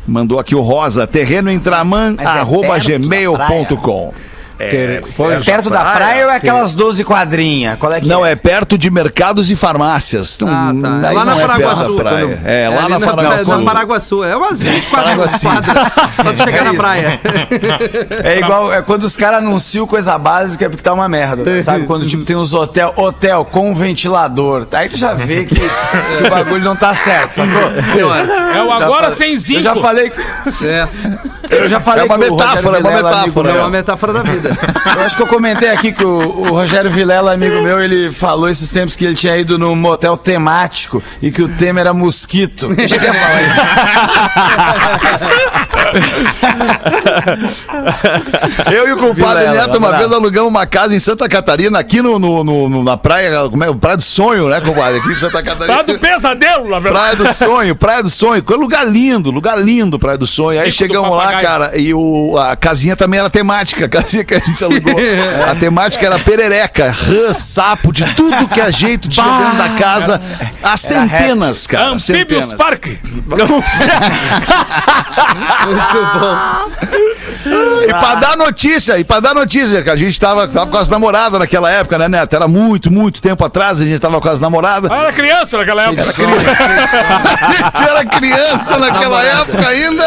Mandou aqui o Rosa, terreno em traman, Mas é arroba gmail.com. Ter- pode- Perto da praia ou é aquelas 12 quadrinhas? Qual é que Não, é perto de mercados e farmácias. Ah, tá. É lá na é perto Paraguaçu. praia. É, lá ali na Paraguaçu. Na Paraguaçu. É umas 24 Paraguaçu. quadras pra tu chegar na praia. É igual é quando os caras anunciam coisa básica é porque tá uma merda. Sabe? *laughs* Quando tipo, tem uns hotel, hotel com ventilador. Aí tu já vê que, que o bagulho não tá certo, sacou? É o agora sem zinco. Eu já falei. É, Eu já falei É uma metáfora, é uma metáfora. é uma metáfora da vida. Eu acho que eu comentei aqui que o, o Rogério Vilela, amigo meu, ele falou esses tempos que ele tinha ido num motel temático e que o tema era mosquito. Eu cheguei a falar *laughs* Eu e o compadre Vilela, Neto, uma vez alugamos uma casa em Santa Catarina, aqui no, no- no- na praia, como é? Praia do Sonho, né, compadre? Aqui em Santa Catarina. Tá do pesadelo, na verdade. Praia do Sonho, Praia do Sonho, é um lugar lindo, lugar lindo, Praia do Sonho. Aí chegamos lá, cara, e o, a casinha também era temática, a casinha que a gente alugou. A temática era perereca, rã, sapo, de tudo que é jeito tinha dentro da casa. Há centenas, cara. Anfíbios centenas. Park. *laughs* Muito bom. *laughs* E pra dar notícia, e pra dar notícia, que a gente tava, tava com as namoradas naquela época, né, Neto? Era muito, muito tempo atrás, a gente tava com as namoradas. Eu era criança naquela época. *laughs* A gente era criança naquela época ainda.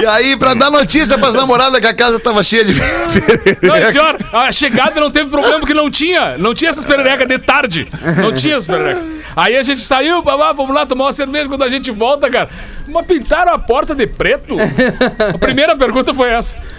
E aí, pra dar notícia pras namoradas que a casa tava cheia de *laughs* Não, e pior, a chegada não teve problema porque não tinha. Não tinha essas pererecas de tarde. Não tinha essas pererecas. Aí a gente saiu, babá, vamos lá tomar uma cerveja. Quando a gente volta, cara, mas pintaram a porta de preto? A primeira pergunta foi essa.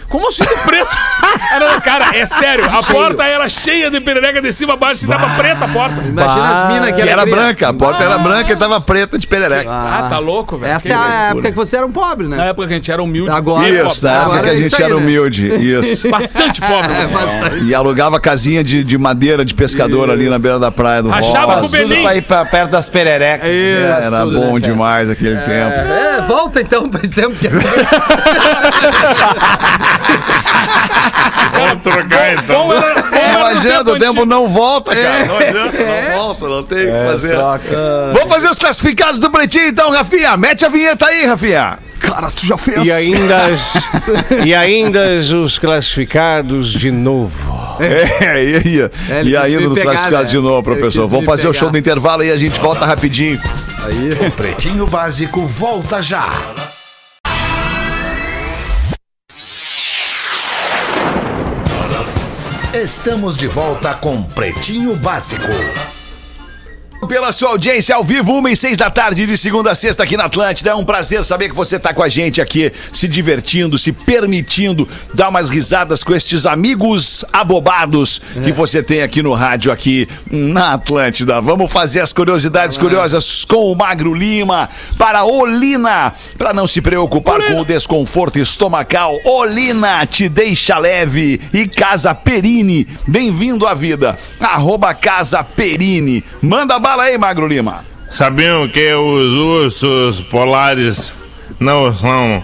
Como assim de preto? *laughs* Era, cara, é sério, a porta era cheia de perereca de cima a baixo, se dava preta a porta. Imagina as minas que E era branca, a porta era branca e tava preta de perereca. Ah, tá louco, velho. Essa é a época que você era um pobre, Na né? época que a gente era humilde. Agora- Isso, na época que a é gente isso aí, era né? humilde. Isso. *laughs* Bastante pobre. É, velho. bastante. E alugava casinha de, de madeira de pescador ali na beira da praia do Achava Rosa. com o Belim. pra ir pra perto das pererecas. Era tudo, bom né, cara? demais aquele tempo. É, volta então, faz tempo que. *laughs* Vamos trocar então. Bom era, bom Não adianta, o tempo não volta, cara. Não adianta, não volta, não tem o que fazer. troca. Vamos fazer os classificados do Pretinho então, Rafinha. Mete a vinheta aí, Rafinha. Cara, tu já fez. E ainda, as- *laughs* e ainda os classificados de novo. É, e aí? É, e aí me nos pegar, classificados né? de novo, professor. Vamos fazer o pegar. show do intervalo aí, a gente volta rapidinho. Pretinho Básico volta já. Estamos de volta com Pretinho Básico. Pela sua audiência ao vivo, uma e seis da tarde, de segunda a sexta aqui na Atlântida. É um prazer saber que você está com a gente aqui, se divertindo, se permitindo dar umas risadas com estes amigos abobados que você tem aqui no rádio, aqui na Atlântida. Vamos fazer as curiosidades curiosas com o Magro Lima para Olina, para não se preocupar com o desconforto estomacal. Olina te deixa leve e Casa Perini, bem-vindo à vida. Arroba Casa Perini. Manda bala aí, Magro Lima. Sabiam que os ursos polares não são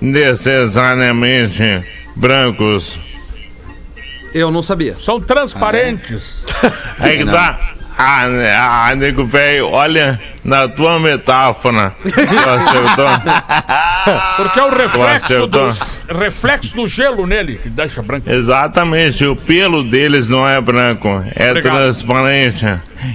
necessariamente brancos? Eu não sabia. São transparentes. Aí *laughs* que tá. Ah, ah, nego velho, olha na tua metáfora. *laughs* Tu acertou? Porque é o reflexo do, reflexo do gelo nele que deixa branco. Exatamente, o pelo deles não é branco, é Obrigado. transparente.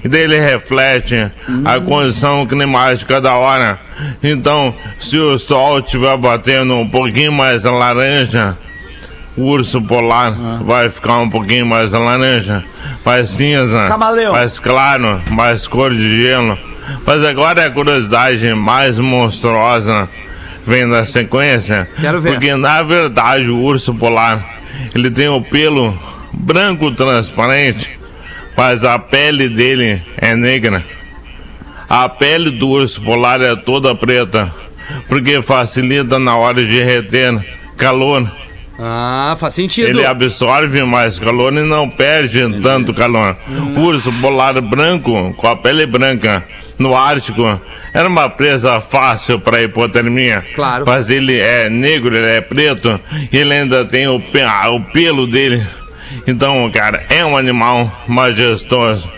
E daí ele reflete a condição climática da hora. Então, se o sol estiver batendo um pouquinho mais laranja, o urso polar vai ficar um pouquinho mais laranja, mais cinza, Camaleão. mais claro, mais cor de gelo. Mas agora a curiosidade mais monstruosa vem na sequência. Quero ver. Porque na verdade o urso polar ele tem o pelo branco transparente, mas a pele dele é negra. A pele do urso polar é toda preta, porque facilita na hora de reter calor. Ah, faz sentido. Ele absorve mais calor e não perde tanto calor. O urso polar branco, com a pele branca, no Ártico, era uma presa fácil para hipotermia. Claro. Mas ele é negro, ele é preto, ele ainda tem o, pe- ah, o pelo dele. Então, cara, é um animal majestoso.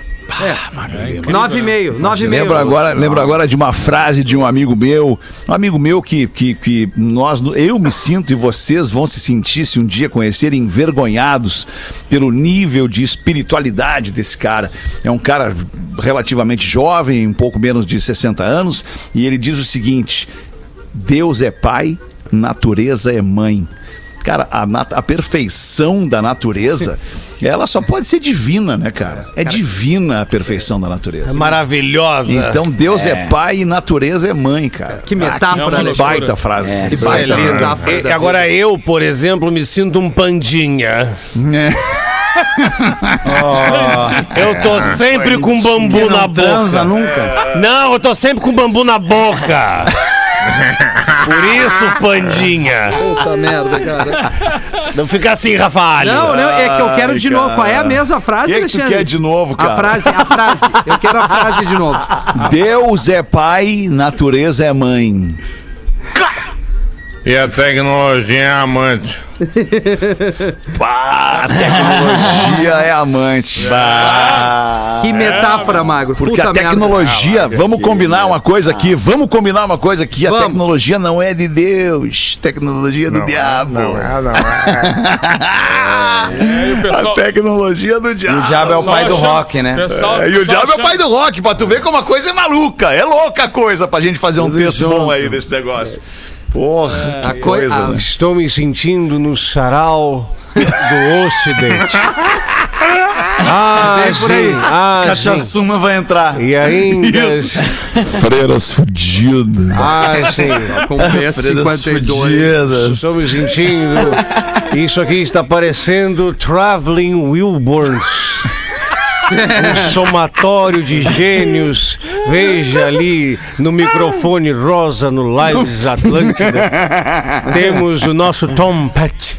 Nove e meio, nove e meio. Lembro agora, lembro agora de uma frase de um amigo meu, um amigo meu que, que, que nós, eu me sinto e vocês vão se sentir se um dia conhecerem envergonhados pelo nível de espiritualidade desse cara. É um cara relativamente jovem, um pouco menos de 60 anos, e ele diz o seguinte: Deus é pai, natureza é mãe. Cara, a, a perfeição da natureza, *laughs* ela só pode ser divina, né, cara? É divina a perfeição da natureza. Maravilhosa. Então Deus é. pai e natureza é mãe, cara. Que metáfora, Ah, que né? baita frase. que Que baita baita frase. E agora eu, por exemplo, me sinto um pandinha. *laughs* Eu tô sempre com bambu na não transa boca. nunca. Não, eu tô sempre com bambu na boca. *laughs* Por isso, pandinha. Puta merda, cara. Não fica assim, Rafael. Não, não, é que eu quero de Ai, novo. Qual é a mesma frase, Que que tu Alexandre? quer de novo, cara? A frase, a frase. Eu quero a frase de novo. Deus é pai, natureza é mãe. E a tecnologia é amante. Pá, *laughs* a tecnologia é amante. Que metáfora, Magro. Porque Puta a merda. tecnologia, vamos combinar uma coisa aqui, vamos combinar uma coisa aqui, a Vamos. tecnologia não é de Deus, tecnologia é do diabo. Não é, não é. Aí *laughs* o A pessoal. E tecnologia do diabo. o diabo é o pai do achando- rock, né? pessoal- É, e o diabo é o pai do rock, pra tu ver como a coisa é maluca. É louca a coisa pra gente fazer um texto bom aí desse negócio. Porra, A que coi- coisa, a- né? Estou me sentindo no sarau do Ocidente. *laughs* Ah, Vem por aí. sim, ah, sim. Cachaçuma vai entrar. E ainda. Freiras fudidas. Ah, sim. Com P52. Estou me sentindo. Isso aqui está parecendo Traveling Wilburns. *laughs* Um somatório de gênios. Veja ali no microfone rosa no Lives Atlântida. *laughs* Temos o nosso Tom Petty.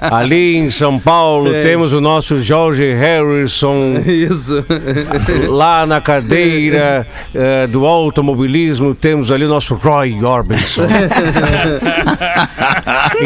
Ali em São Paulo temos o nosso George Harrison. Isso. Lá na cadeira eh, do automobilismo temos ali o nosso Roy Orbison.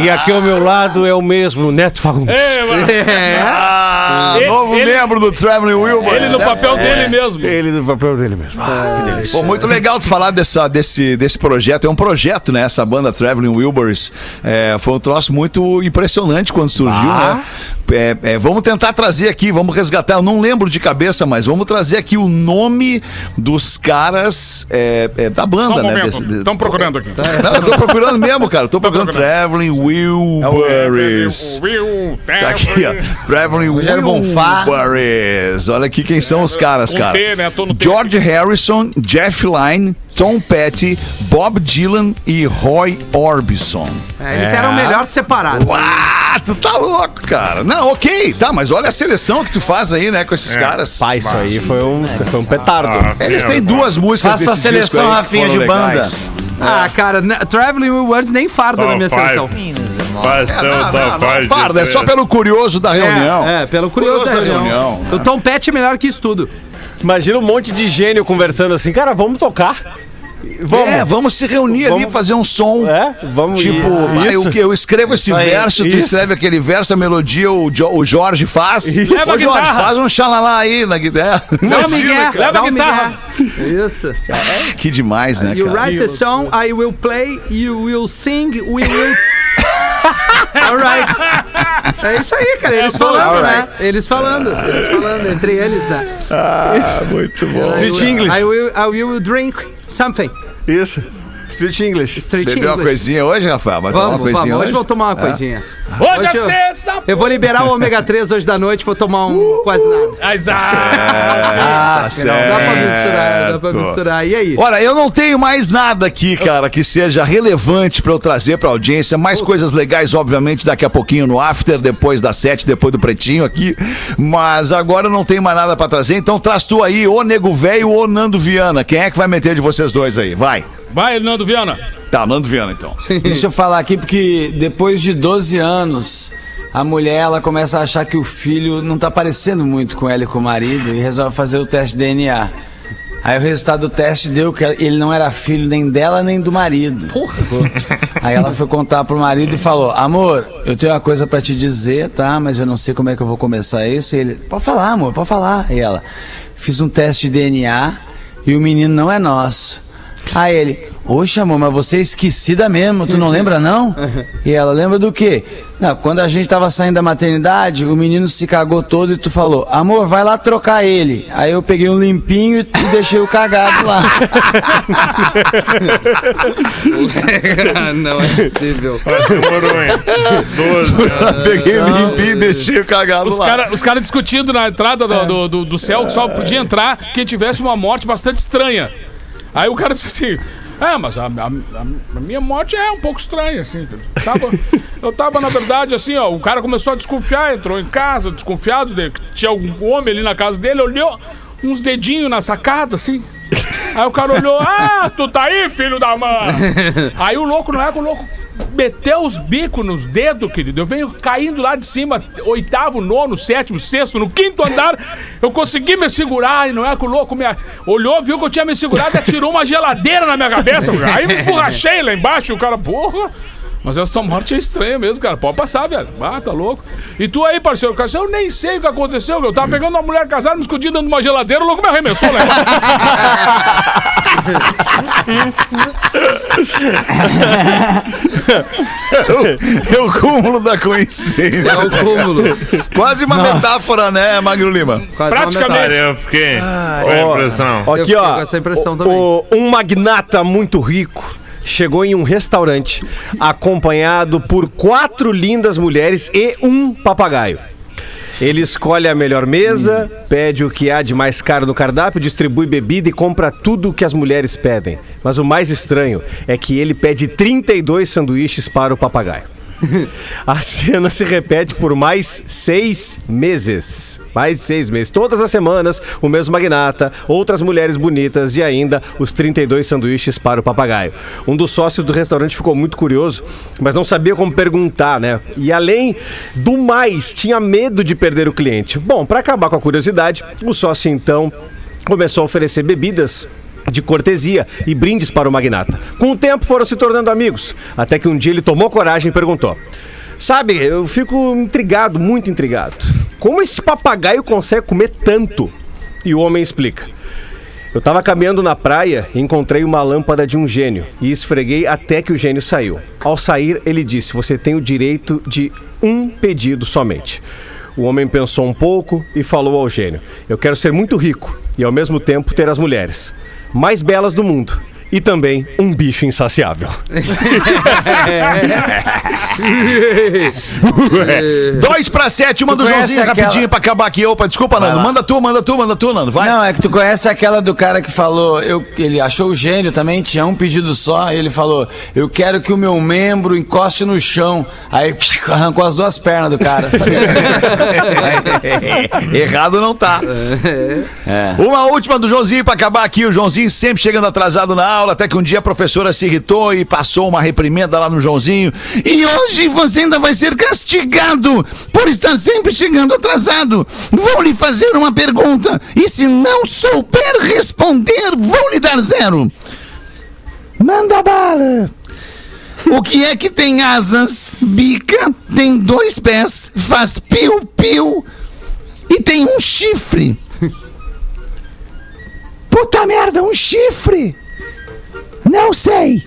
e aqui ao meu lado é o mesmo Neto Fagundes. É. Ah, Ele- novo ele- membro do Traveling Wilbur. Ele no papel dele mesmo. Ele no papel dele mesmo. Ah, que delícia. Pô, muito legal tu falar dessa, desse, desse projeto. É um projeto, né? Essa banda Traveling Wilburys. É, foi um troço muito impressionante quando surgiu, né? É, é, vamos tentar trazer aqui, vamos resgatar. Eu não lembro de cabeça, mas vamos trazer aqui o nome dos caras é, é, da Só banda, um né? Estão procurando aqui. Não, eu tô procurando mesmo, cara. Eu tô procurando procurando. Traveling Wilburys. Will, Tá aqui, ó. Traveling. Wilburys. Olha aqui quem são os caras, Com cara. T, né? Tô no T. George Harrison, Jeff Lynne, Tom Petty, Bob Dylan e Roy Orbison. É, eles eram melhor separados. Uau, tu tá louco, cara. Não, ok, tá, mas olha a seleção que tu faz aí, né, com esses caras. Pai, isso aí foi um, foi um petardo. Ah, Eles têm duas músicas Faça disco seleção, Rafinha, de banda. legais. Ah, cara, Traveling Words nem farda Top na minha five. seleção. Faz É, não, não, Farda, é só pelo curioso da reunião. É, é, pelo curioso, Curioso da da reunião. reunião. O Tom Petty é melhor que isso tudo. Imagina um monte de gênio conversando assim, cara, vamos tocar. Vamos. É, vamos se reunir ali, Vamos- fazer um som. É, vamos Tipo, ir. ah, eu, eu escrevo esse aí, verso, tu isso. escreve aquele verso, a melodia o, Jo- o Jorge faz. Leva Ô, a Jorge, guitarra. faz um xalalá aí na guitarra. Dá um migué, Leva a guitarra. Isso. *laughs* Que demais, né, You cara? write the song, I will play, you will sing, we will... *laughs* Alright. É isso aí, cara. Eles falando, né? Alright. Eles falando. Eles falando, entre eles, né? Ah, muito bom. Street English. I will, I will drink something. Isso. Street English. Street Bebeu uma English. coisinha hoje, Rafael? Vai tomar uma Vamos, coisinha vamos. Hoje hoje? vou tomar uma coisinha. Hoje Hoje é eu- sexta. Eu vou liberar o ômega 3 hoje da noite, vou tomar um quase nada. Ah, exato. Ah, Não, dá pra misturar, dá pra misturar. E aí? Olha, eu não tenho mais nada aqui, cara, que seja relevante pra eu trazer pra audiência. Mais coisas legais, obviamente, daqui a pouquinho no After, depois das sete, depois do Pretinho aqui. Mas agora eu não tenho mais nada pra trazer, então traz tu aí, ô Nego Velho ou Nando Viana. Quem é que vai meter de vocês dois aí? Vai. Vai, Nando Viana. Tá, Nando Viana então. Deixa eu falar aqui, porque depois de 12 anos, a mulher ela começa a achar que o filho não tá parecendo muito com ela e com o marido e resolve fazer o teste de DNA. Aí o resultado do teste deu que ele não era filho nem dela nem do marido. *laughs* Aí ela foi contar pro marido e falou: Amor, eu tenho uma coisa pra te dizer, tá? Mas eu não sei como é que eu vou começar isso. E ele: Pode falar, amor, pode falar. E ela: Fiz um teste de DNA e o menino não é nosso. Aí ele: Oxe, amor, mas você é esquecida mesmo, tu não lembra não? E ela: Lembra do quê? Não, quando a gente tava saindo da maternidade, o menino se cagou todo e tu falou: Amor, vai lá trocar ele. Aí eu peguei um limpinho e deixei o cagado lá. *laughs* não é possível. Demorou, hein? Doze. Peguei o limpinho e deixei o cagado Os lá. caras os cara discutindo na entrada do, do, do- do céu que só podia entrar quem tivesse uma morte bastante estranha. Aí o cara disse assim. É, mas a, a- a- minha morte é um pouco estranha, assim. Tava- eu tava, na verdade, assim, ó. O cara começou a desconfiar, entrou em casa, desconfiado de que tinha algum homem ali na casa dele, olhou uns dedinhos na sacada, assim. Aí o cara olhou, ah, tu tá aí, filho da mãe! Aí o louco não é que o louco meteu os bicos nos dedos, querido. Eu venho caindo lá de cima, oitavo, nono, sétimo, sexto, no quinto andar. Eu consegui me segurar e não é que o louco me olhou, viu que eu tinha me segurado e atirou uma geladeira na minha cabeça. Aí me esborrachei lá embaixo o cara, porra. Mas essa morte é estranha mesmo, cara. Pode passar, velho. Ah, tá louco. E tu aí, parceiro, cara, eu nem sei o que aconteceu. Eu tava pegando uma mulher casada, me escondi dentro de uma geladeira, o louco me arremessou *laughs* embaixo. É o cúmulo da coincidência. É o cúmulo. Quase uma metáfora, né, Magro Lima? Quase Praticamente. eu fiquei com a impressão. Ó, Eu Aqui, ó. com essa impressão o- também. o- um magnata muito rico chegou em um restaurante acompanhado por quatro lindas mulheres e um papagaio. Ele escolhe a melhor mesa, pede o que há de mais caro no cardápio, distribui bebida e compra tudo o que as mulheres pedem. Mas o mais estranho é que ele pede 32 sanduíches para o papagaio. *laughs* A cena se repete por mais seis meses. Mais seis meses. Todas as semanas, o mesmo magnata, outras mulheres bonitas e ainda os 32 sanduíches para o papagaio. Um dos sócios do restaurante ficou muito curioso, mas não sabia como perguntar, né? E além do mais, tinha medo de perder o cliente. Bom, para acabar com a curiosidade, o sócio então começou a oferecer bebidas de cortesia e brindes para o magnata. Com o tempo foram se tornando amigos, até que um dia ele tomou coragem e perguntou: Sabe, eu fico intrigado, muito intrigado. Como esse papagaio consegue comer tanto? E o homem explica. Eu tava caminhando na praia e encontrei uma lâmpada de um gênio e esfreguei até que o gênio saiu. Ao sair, ele disse: Você tem o direito de um pedido somente. O homem pensou um pouco e falou ao gênio: Eu quero ser muito rico e ao mesmo tempo ter as mulheres mais belas do mundo e também um bicho insaciável. *laughs* Dois pra sete, uma do conhece Joãozinho aquela- rapidinho pra acabar aqui. Opa, desculpa, Nando. lá. Manda tu, manda tu, manda tu, Nando. Vai. Não, é que tu conhece aquela do cara que falou, eu, ele achou o gênio também, tinha um pedido só, e ele falou, eu quero que o meu membro encoste no chão. Aí arrancou as duas pernas do cara, sabe? *laughs* Errado não tá. Uma última do Joãozinho pra acabar aqui. O Joãozinho sempre chegando atrasado na aula, até que um dia a professora se irritou e passou uma reprimenda lá no Joãozinho. E hoje você ainda vai ser castigado por estar sempre chegando atrasado. Vou lhe fazer uma pergunta e se não souber responder, vou lhe dar zero. Manda bala. O que é que tem asas, bica, tem dois pés, faz piu-piu e tem um chifre? Puta merda, um chifre! Não sei!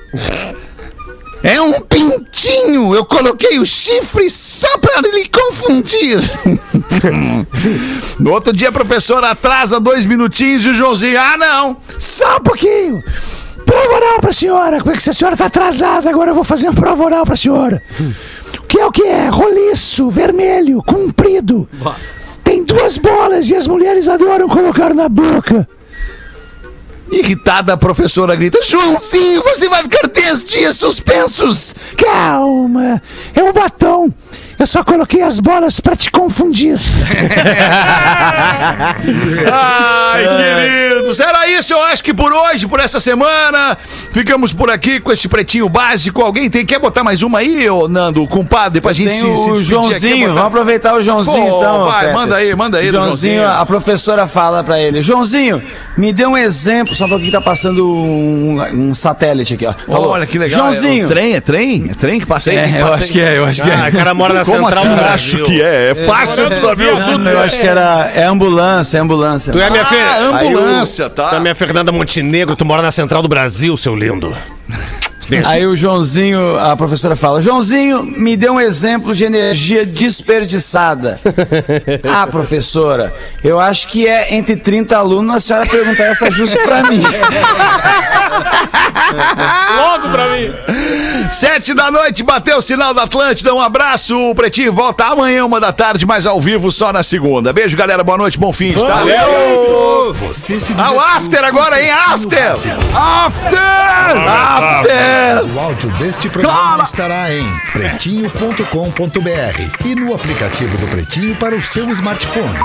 É um pintinho! Eu coloquei o chifre só pra lhe confundir! no outro dia, a professora atrasa dois minutinhos e o Joãozinho, ah não! Só um pouquinho! Prova oral pra senhora! Como é que a senhora tá atrasada? Agora eu vou fazer uma prova oral pra senhora! O que é o que é? Roliço, vermelho, comprido! Tem duas bolas e as mulheres adoram colocar na boca! Irritada, a professora grita: Joãozinho, você vai ficar 10 dias suspensos! Calma, é o batom. Eu só coloquei as bolas pra te confundir. *laughs* Ai, queridos, era isso, eu acho que por hoje, por essa semana, ficamos por aqui com esse pretinho básico. Alguém tem, quer botar mais uma aí, ô Nando, compadre, pra gente Tem se, se o Joãozinho, botar- vamos aproveitar o Joãozinho Pô, então. vai, Fetter. manda aí, manda aí Joãozinho, Joãozinho. a professora fala pra ele: Joãozinho, me dê um exemplo. Só porque tá passando um, um satélite aqui, ó. Falou, Olha que legal. Joãozinho. É, trem, é trem? É trem que passa aí? É, que eu acho aí? que é, eu acho que Ah, é. o cara mora na *laughs* Como central assim? do Acho que é. É fácil de saber tudo. Eu acho que era. É ambulância, é ambulância. Tu é a minha filha. Ah, ambulância, tá. Tu é a minha Fernanda Montenegro, tu mora na central do Brasil, seu lindo. Aí o Joãozinho, a professora fala: Joãozinho, me dê um exemplo de energia desperdiçada. *laughs* ah, professora, eu acho que é entre 30 alunos a senhora perguntar essa justo pra mim. *laughs* Logo pra mim. Sete da noite, bateu o sinal da Atlântida. Um abraço. O Pretinho volta amanhã, uma da tarde, mas ao vivo só na segunda. Beijo, galera. Boa noite, bom fim, tá? Você se Ah, o after agora, hein? After! After! After! O áudio deste programa estará em pretinho.com.br e no aplicativo do Pretinho para o seu smartphone.